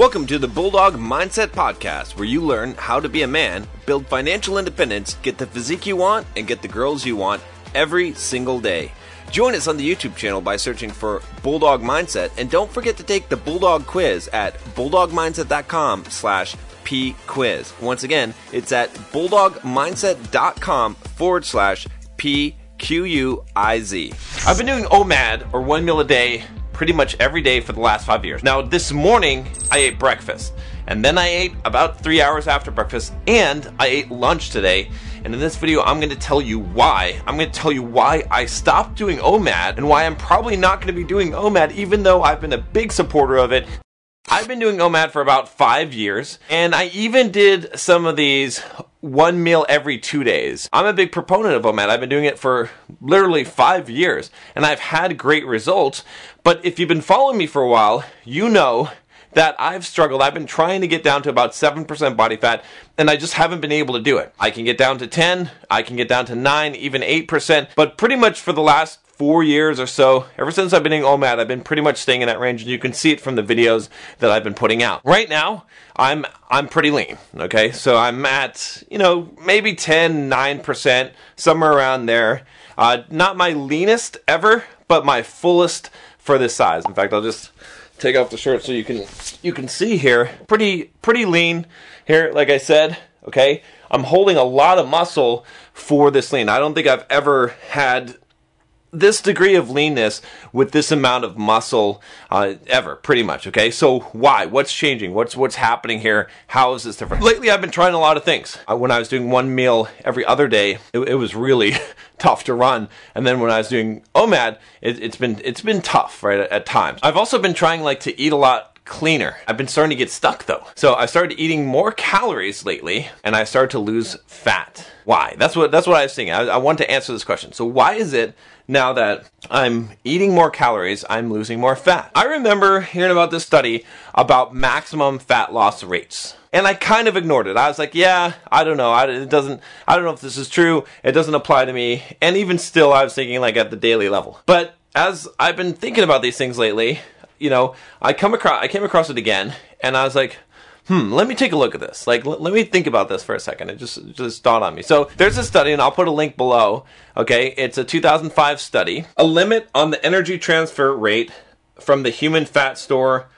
Welcome to the Bulldog Mindset Podcast, where you learn how to be a man, build financial independence, get the physique you want, and get the girls you want every single day. Join us on the YouTube channel by searching for Bulldog Mindset, and don't forget to take the Bulldog Quiz at bulldogmindset.com slash pquiz. Once again, it's at bulldogmindset.com forward slash pquiz. I've been doing OMAD, or one meal a day, pretty much every day for the last five years. Now, this morning, I ate breakfast. And then I ate about three hours after breakfast, and I ate lunch today. And in this video, I'm going to tell you why. I'm going to tell you why I stopped doing OMAD and why I'm probably not going to be doing OMAD, even though I've been a big supporter of it. I've been doing OMAD for about five years, and I even did some of these one meal every two days. I'm a big proponent of OMAD. I've been doing it for literally five years, and I've had great results. But if you've been following me for a while, you know that I've struggled. I've been trying to get down to about 7% body fat, and I just haven't been able to do it. I can get down to 10, I can get down to 9, even 8%, but pretty much for the last four years or so, ever since I've been in OMAD, I've been pretty much staying in that range, and you can see it from the videos that I've been putting out. Right now, I'm I'm pretty lean. Okay, so I'm at you know maybe 10, 9 percent, somewhere around there. Uh, not my leanest ever, but my fullest for this size. In fact, I'll just take off the shirt so you can you can see here. Pretty pretty lean here, like I said. Okay, I'm holding a lot of muscle for this lean. I don't think I've ever had this degree of leanness with this amount of muscle uh, ever, pretty much. Okay, so why? What's changing? What's what's happening here? How is this different? Lately, I've been trying a lot of things. Uh, when I was doing one meal every other day, it, it was really tough to run, and then when I was doing OMAD, it, has been it's been tough, right, at, at times. I've also been trying like to eat a lot cleaner. I've been starting to get stuck though. So I started eating more calories lately and I started to lose fat. Why? That's what that's what I was thinking. I, I want to answer this question. So why is it now that I'm eating more calories, I'm losing more fat. I remember hearing about this study about maximum fat loss rates. And I kind of ignored it. I was like, yeah, I don't know. I, it doesn't, I don't know if this is true. It doesn't apply to me. And even still, I was thinking like at the daily level. But as I've been thinking about these things lately, you know, I come across, I came across it again and I was like, hmm, let me take a look at this. Like, l- let me think about this for a second. It just just dawned on me. So there's a study, and I'll put a link below. Okay, it's a 2005 study. A limit on the energy transfer rate from the human fat store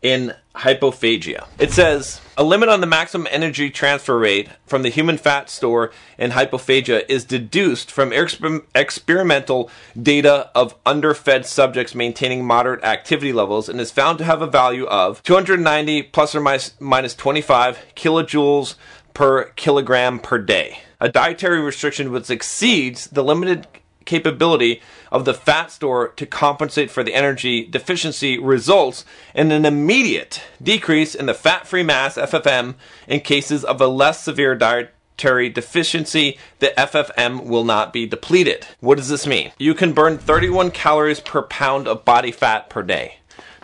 in hypophagia. It says a limit on the maximum energy transfer rate from the human fat store in hypophagia is deduced from exper- experimental data of underfed subjects maintaining moderate activity levels and is found to have a value of 290 plus or minus, minus 25 kilojoules per kilogram per day. A dietary restriction which exceeds the limited capability of the fat store to compensate for the energy deficiency results in an immediate decrease in the fat free mass FFM in cases of a less severe dietary deficiency, the FFM will not be depleted. What does this mean? You can burn 31 calories per pound of body fat per day.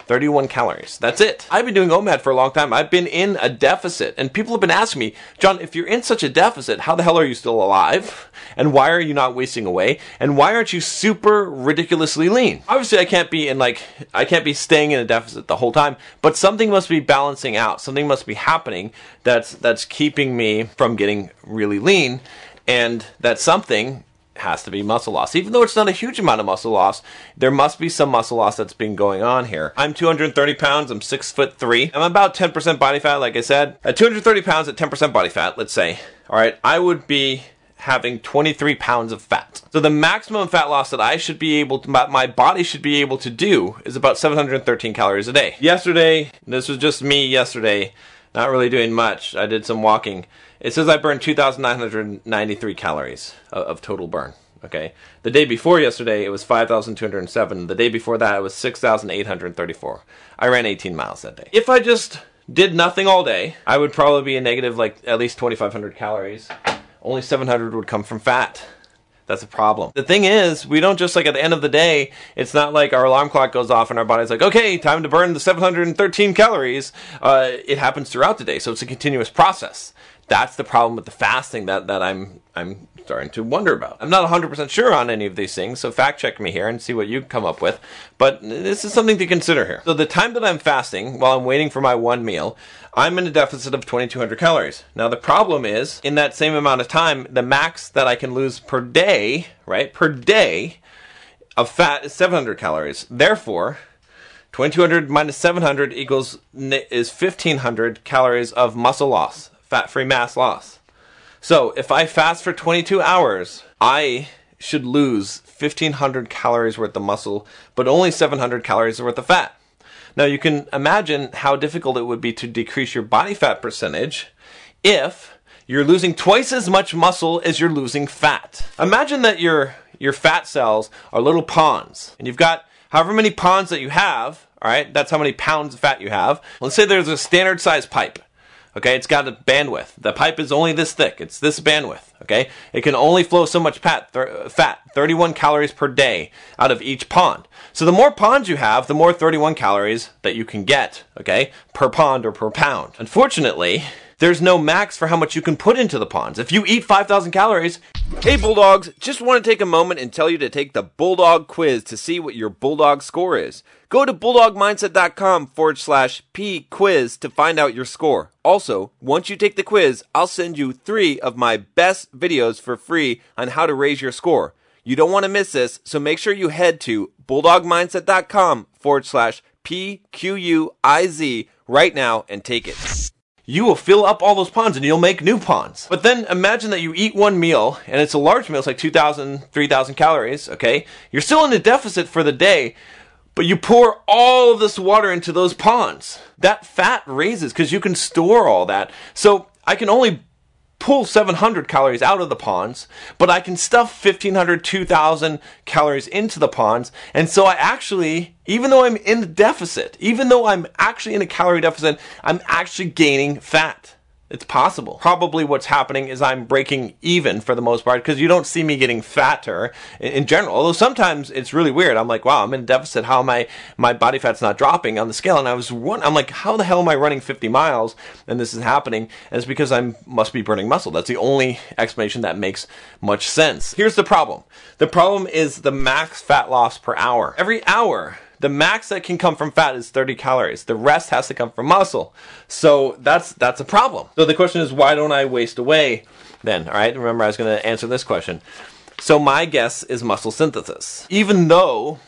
31 calories. That's it. I've been doing OMAD for a long time. I've been in a deficit. And people have been asking me, John, if you're in such a deficit, how the hell are you still alive? And why are you not wasting away? And why aren't you super ridiculously lean? Obviously, I can't be in like, I can't be staying in a deficit the whole time, but something must be balancing out. Something must be happening that's, that's keeping me from getting really lean. And that something has to be muscle loss. Even though it's not a huge amount of muscle loss, there must be some muscle loss that's been going on here. I'm 230 pounds, I'm six foot three. I'm about 10% body fat, like I said. At 230 pounds at 10% body fat, let's say, all right, I would be having 23 pounds of fat. So the maximum fat loss that I should be able to, my body should be able to do is about 713 calories a day. Yesterday, this was just me yesterday, not really doing much. I did some walking. It says I burned 2,993 calories of, of total burn. Okay. The day before yesterday, it was 5,207. The day before that, it was 6,834. I ran 18 miles that day. If I just did nothing all day, I would probably be a negative like at least 2,500 calories. Only 700 would come from fat. That's a problem. The thing is, we don't just like at the end of the day, it's not like our alarm clock goes off and our body's like, okay, time to burn the 713 calories. Uh, it happens throughout the day, so it's a continuous process that's the problem with the fasting that, that I'm I'm starting to wonder about. I'm not 100% sure on any of these things, so fact check me here and see what you come up with. But this is something to consider here. So the time that I'm fasting while I'm waiting for my one meal, I'm in a deficit of 2200 calories. Now the problem is in that same amount of time, the max that I can lose per day, right? Per day of fat is 700 calories. Therefore, 2200 minus 700 equals is 1500 calories of muscle loss, fat-free mass loss. So, if I fast for 22 hours, I should lose 1500 calories worth of muscle, but only 700 calories worth of fat. Now, you can imagine how difficult it would be to decrease your body fat percentage if you're losing twice as much muscle as you're losing fat. Imagine that your your fat cells are little ponds, and you've got however many ponds that you have, all right, that's how many pounds of fat you have. Let's say there's a standard size pipe. Okay, it's got a bandwidth. The pipe is only this thick. It's this bandwidth. Okay, it can only flow so much fat, th- fat, 31 calories per day out of each pond. So the more ponds you have, the more 31 calories that you can get. Okay, per pond or per pound. Unfortunately, there's no max for how much you can put into the ponds. If you eat 5,000 calories, Hey Bulldogs, just want to take a moment and tell you to take the Bulldog quiz to see what your Bulldog score is. Go to bulldogmindset.com forward slash P quiz to find out your score. Also, once you take the quiz, I'll send you three of my best videos for free on how to raise your score. You don't want to miss this, so make sure you head to bulldogmindset.com forward slash P Q U I Z right now and take it you will fill up all those ponds and you'll make new ponds. But then imagine that you eat one meal and it's a large meal, it's like 2,000, 3,000 calories, okay? You're still in a deficit for the day, but you pour all of this water into those ponds. That fat raises because you can store all that. So I can only pull 700 calories out of the ponds, but I can stuff 1500, 2000 calories into the ponds. And so I actually, even though I'm in the deficit, even though I'm actually in a calorie deficit, I'm actually gaining fat. It's possible. Probably what's happening is I'm breaking even for the most part because you don't see me getting fatter in, in, general. Although sometimes it's really weird. I'm like, wow, I'm in deficit. How am I? My body fat's not dropping on the scale. And I was one. I'm like, how the hell am I running 50 miles and this is happening? And it's because I must be burning muscle. That's the only explanation that makes much sense. Here's the problem. The problem is the max fat loss per hour. Every hour the max that can come from fat is 30 calories. The rest has to come from muscle. So that's that's a problem. So the question is why don't I waste away then? All right? Remember I was going to answer this question. So my guess is muscle synthesis. Even though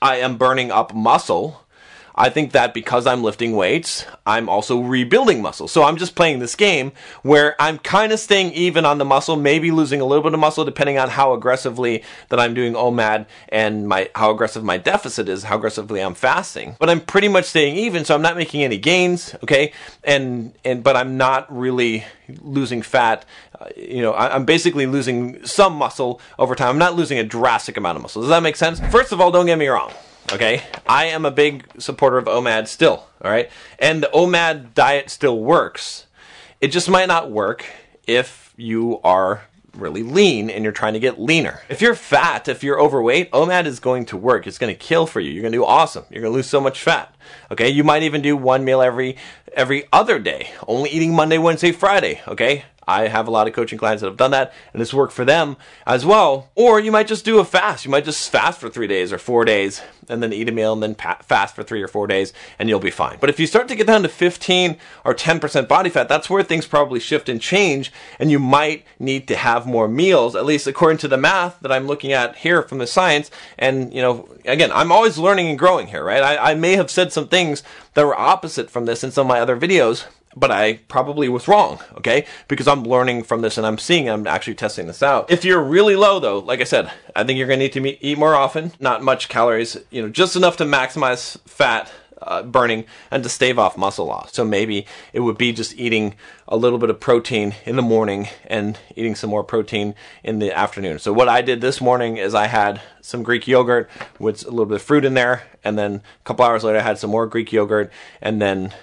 I am burning up muscle, I think that because I'm lifting weights, I'm also rebuilding muscle. So I'm just playing this game where I'm kind of staying even on the muscle, maybe losing a little bit of muscle depending on how aggressively that I'm doing OMAD and my how aggressive my deficit is, how aggressively I'm fasting. But I'm pretty much staying even, so I'm not making any gains, okay? And and but I'm not really losing fat. Uh, you know, I, I'm basically losing some muscle over time. I'm not losing a drastic amount of muscle. Does that make sense? First of all, don't get me wrong. Okay, I am a big supporter of OMAD still. All right, and the OMAD diet still works. It just might not work if you are really lean and you're trying to get leaner. If you're fat, if you're overweight, OMAD is going to work. It's going to kill for you. You're going to do awesome. You're going to lose so much fat. Okay, you might even do one meal every every other day, only eating Monday, Wednesday, Friday. Okay, I have a lot of coaching clients that have done that, and it's worked for them as well. Or you might just do a fast. You might just fast for three days or four days, and then eat a meal, and then fast for three or four days, and you'll be fine. But if you start to get down to 15 or 10% body fat, that's where things probably shift and change, and you might need to have more meals, at least according to the math that I'm looking at here from the science. And, you know, again, I'm always learning and growing here, right? I, I may have said some things that were opposite from this in some of my other videos, but I probably was wrong, okay? Because I'm learning from this and I'm seeing, I'm actually testing this out. If you're really low though, like I said, I think you're gonna need to eat more often, not much calories, you know, just enough to maximize fat uh, burning and to stave off muscle loss. So maybe it would be just eating a little bit of protein in the morning and eating some more protein in the afternoon. So what I did this morning is I had some Greek yogurt with a little bit of fruit in there, and then a couple hours later I had some more Greek yogurt, and then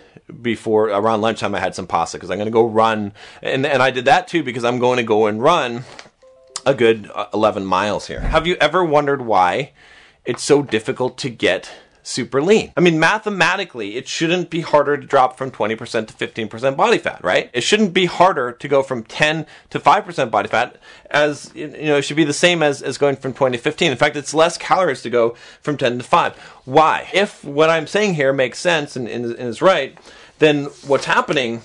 before around lunchtime I had some pasta because I'm going to go run, and and I did that too because I'm going to go and run a good uh, 11 miles here. Have you ever wondered why it's so difficult to get super lean. I mean, mathematically, it shouldn't be harder to drop from 20% to 15% body fat, right? It shouldn't be harder to go from 10 to 5% body fat as, you know, it should be the same as, as going from 20 to 15. In fact, it's less calories to go from 10 to 5. Why? If what I'm saying here makes sense and, and, and is right, then what's happening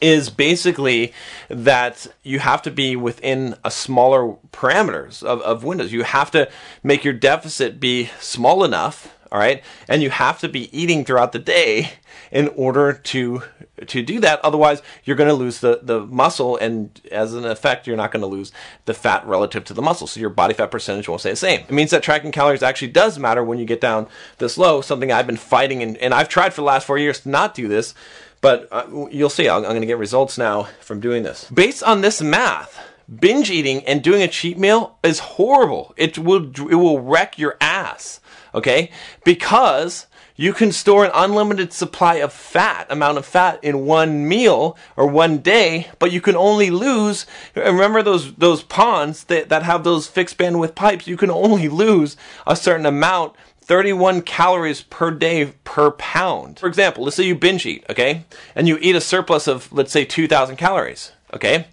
is basically that you have to be within a smaller parameters of, of windows. You have to make your deficit be small enough, all right, and you have to be eating throughout the day in order to to do that. Otherwise, you're going to lose the, the muscle, and as an effect, you're not going to lose the fat relative to the muscle. So your body fat percentage won't stay the same. It means that tracking calories actually does matter when you get down this low. Something I've been fighting, and, and I've tried for the last four years to not do this but uh, you'll see, I'm, I'm going to get results now from doing this. Based on this math, binge eating and doing a cheat meal is horrible. It will it will wreck your ass. Okay, because you can store an unlimited supply of fat, amount of fat in one meal or one day, but you can only lose. Remember those those ponds that that have those fixed bandwidth pipes? You can only lose a certain amount 31 calories per day per pound. For example, let's say you binge eat, okay? And you eat a surplus of, let's say, 2,000 calories, okay?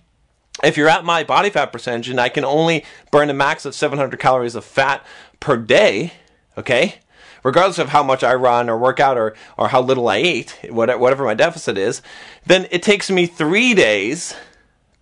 If you're at my body fat percentage and I can only burn a max of 700 calories of fat per day, okay? Regardless of how much I run or work out or, or how little I eat, whatever my deficit is, then it takes me three days,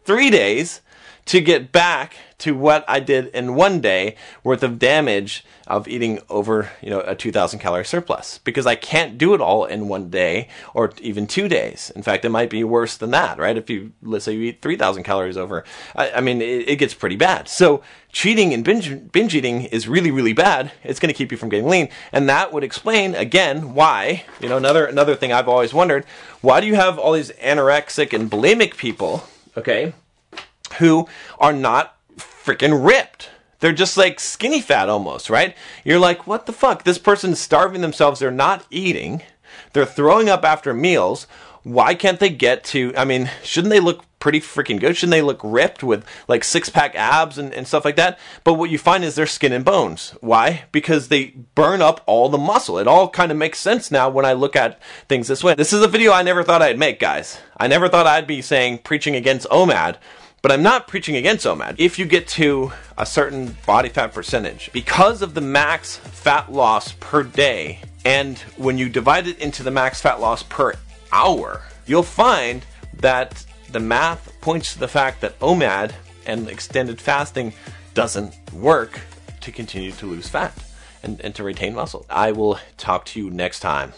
three days to get back to what I did in one day worth of damage of eating over, you know, a 2000 calorie surplus because I can't do it all in one day or even two days. In fact, it might be worse than that, right? If you, let's say you eat 3000 calories over, I, I mean, it, it, gets pretty bad. So cheating and binge, binge eating is really, really bad. It's going to keep you from getting lean. And that would explain again why, you know, another, another thing I've always wondered, why do you have all these anorexic and bulimic people, okay? Who are not freaking ripped. They're just like skinny fat almost, right? You're like, what the fuck? This person's starving themselves. They're not eating. They're throwing up after meals. Why can't they get to? I mean, shouldn't they look pretty freaking good? Shouldn't they look ripped with like six pack abs and, and stuff like that? But what you find is they're skin and bones. Why? Because they burn up all the muscle. It all kind of makes sense now when I look at things this way. This is a video I never thought I'd make, guys. I never thought I'd be saying preaching against OMAD but I'm not preaching against OMAD. If you get to a certain body fat percentage, because of the max fat loss per day, and when you divide it into the max fat loss per hour, you'll find that the math points to the fact that OMAD and extended fasting doesn't work to continue to lose fat and, and to retain muscle. I will talk to you next time.